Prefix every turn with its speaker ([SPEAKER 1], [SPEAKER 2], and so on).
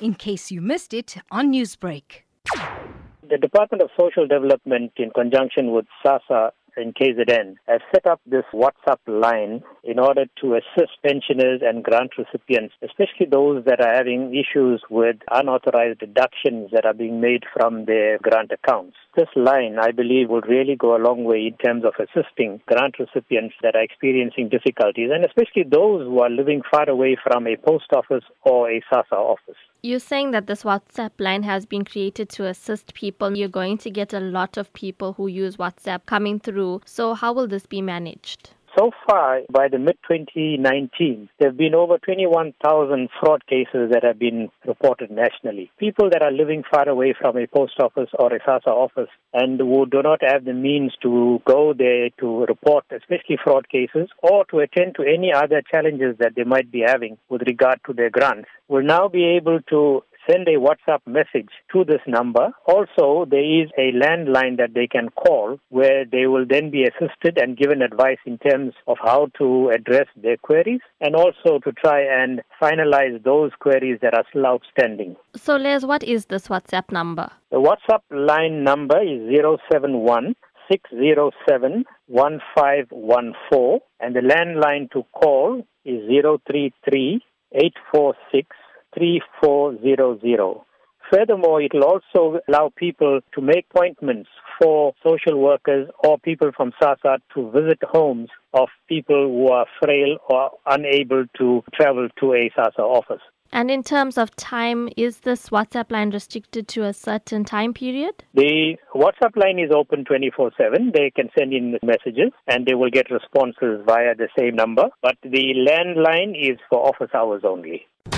[SPEAKER 1] in case you missed it on Newsbreak.
[SPEAKER 2] The Department of Social Development, in conjunction with SASSA in KZN, have set up this WhatsApp line in order to assist pensioners and grant recipients, especially those that are having issues with unauthorized deductions that are being made from their grant accounts. This line, I believe, will really go a long way in terms of assisting grant recipients that are experiencing difficulties, and especially those who are living far away from a post office or a SASSA office.
[SPEAKER 3] You're saying that this WhatsApp line has been created to assist people. You're going to get a lot of people who use WhatsApp coming through. So, how will this be managed?
[SPEAKER 2] So far, by the mid 2019, there have been over 21,000 fraud cases that have been reported nationally. People that are living far away from a post office or a SASSA office and who do not have the means to go there to report, especially fraud cases, or to attend to any other challenges that they might be having with regard to their grants, will now be able to send a WhatsApp message to this number. Also, there is a landline that they can call where they will then be assisted and given advice in terms of how to address their queries and also to try and finalize those queries that are still outstanding.
[SPEAKER 3] So, Les, what is this WhatsApp number?
[SPEAKER 2] The WhatsApp line number is 071 607 1514 and the landline to call is 033 846 3400. Furthermore, it will also allow people to make appointments for social workers or people from SASSA to visit homes of people who are frail or unable to travel to a SASSA office.
[SPEAKER 3] And in terms of time, is this WhatsApp line restricted to a certain time period?
[SPEAKER 2] The WhatsApp line is open 24 7. They can send in messages and they will get responses via the same number. But the landline is for office hours only.